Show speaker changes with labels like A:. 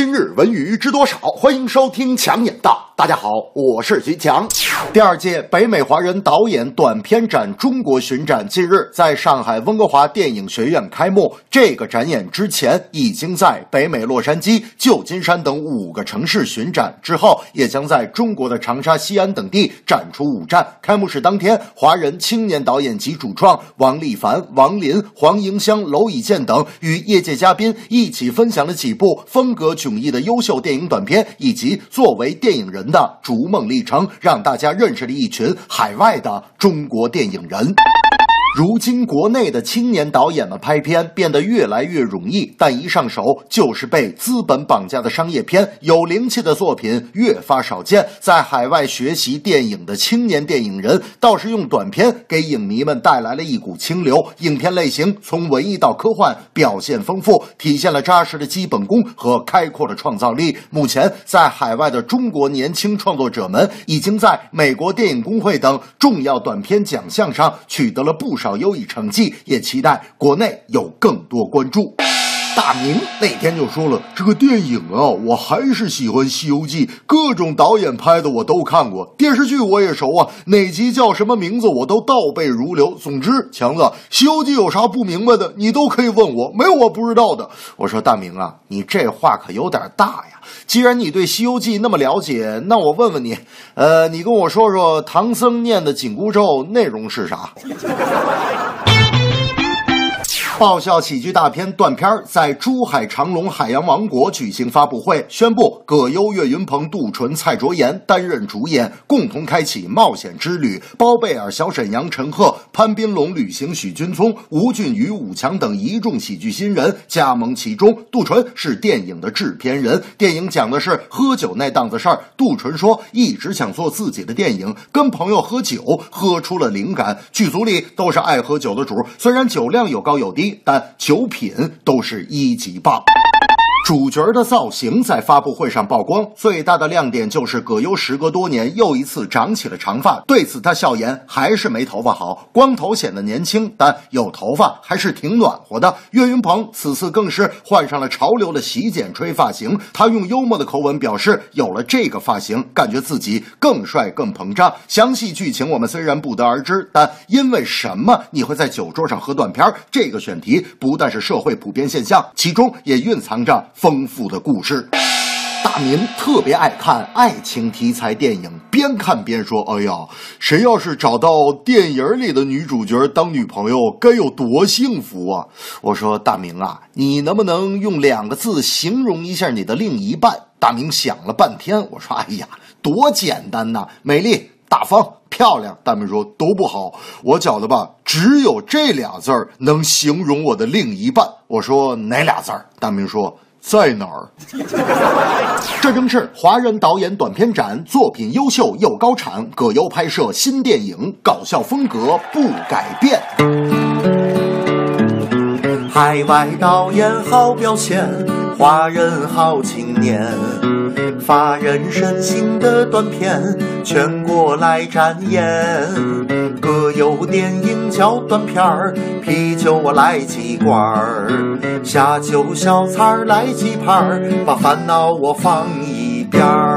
A: 今日文娱知多少？欢迎收听强眼道。大家好，我是徐强。第二届北美华人导演短片展中国巡展近日在上海温哥华电影学院开幕。这个展演之前已经在北美洛杉矶、旧金山等五个城市巡展，之后也将在中国的长沙、西安等地展出五站。开幕式当天，华人青年导演及主创王立凡、王林、黄迎香、娄以健等与业界嘉宾一起分享了几部风格迥异的优秀电影短片，以及作为电影人的逐梦历程，让大家认识了一群海外的中国电影人。如今，国内的青年导演们拍片变得越来越容易，但一上手就是被资本绑架的商业片，有灵气的作品越发少见。在海外学习电影的青年电影人，倒是用短片给影迷们带来了一股清流。影片类型从文艺到科幻，表现丰富，体现了扎实的基本功和开阔的创造力。目前，在海外的中国年轻创作者们，已经在美国电影工会等重要短片奖项上取得了不少。优异成绩，也期待国内有更多关注。大明那天就说了，这个电影啊，我还是喜欢《西游记》，各种导演拍的我都看过，电视剧我也熟啊，哪集叫什么名字我都倒背如流。总之，强子，《西游记》有啥不明白的，你都可以问我，没有我不知道的。我说大明啊，你这话可有点大呀。既然你对《西游记》那么了解，那我问问你，呃，你跟我说说唐僧念的紧箍咒内容是啥？爆笑喜剧大片断片在珠海长隆海洋王国举行发布会，宣布葛优、岳云鹏、杜淳、蔡卓妍担任主演，共同开启冒险之旅。包贝尔、小沈阳、陈赫、潘斌龙、吕行、许君聪、吴俊宇、武强等一众喜剧新人加盟其中。杜淳是电影的制片人，电影讲的是喝酒那档子事儿。杜淳说，一直想做自己的电影，跟朋友喝酒，喝出了灵感。剧组里都是爱喝酒的主，虽然酒量有高有低。但酒品都是一级棒。主角的造型在发布会上曝光，最大的亮点就是葛优时隔多年又一次长起了长发。对此，他笑言还是没头发好，光头显得年轻，但有头发还是挺暖和的。岳云鹏此次更是换上了潮流的洗剪吹发型，他用幽默的口吻表示，有了这个发型，感觉自己更帅更膨胀。详细剧情我们虽然不得而知，但因为什么你会在酒桌上喝断片？这个选题不但是社会普遍现象，其中也蕴藏着。丰富的故事，大明特别爱看爱情题材电影，边看边说：“哎呀，谁要是找到电影里的女主角当女朋友，该有多幸福啊！”我说：“大明啊，你能不能用两个字形容一下你的另一半？”大明想了半天，我说：“哎呀，多简单呐，美丽、大方、漂亮。”大明说：“都不好，我觉得吧，只有这俩字儿能形容我的另一半。”我说：“哪俩字儿？”大明说。在哪儿？这正是华人导演短片展，作品优秀又高产。葛优拍摄新电影，搞笑风格不改变。
B: 海外导演好表现，华人好青年，发人深省的短片，全国来展演。有电影叫短片儿，啤酒我来几罐儿，下酒小菜儿来几盘儿，把烦恼我放一边儿。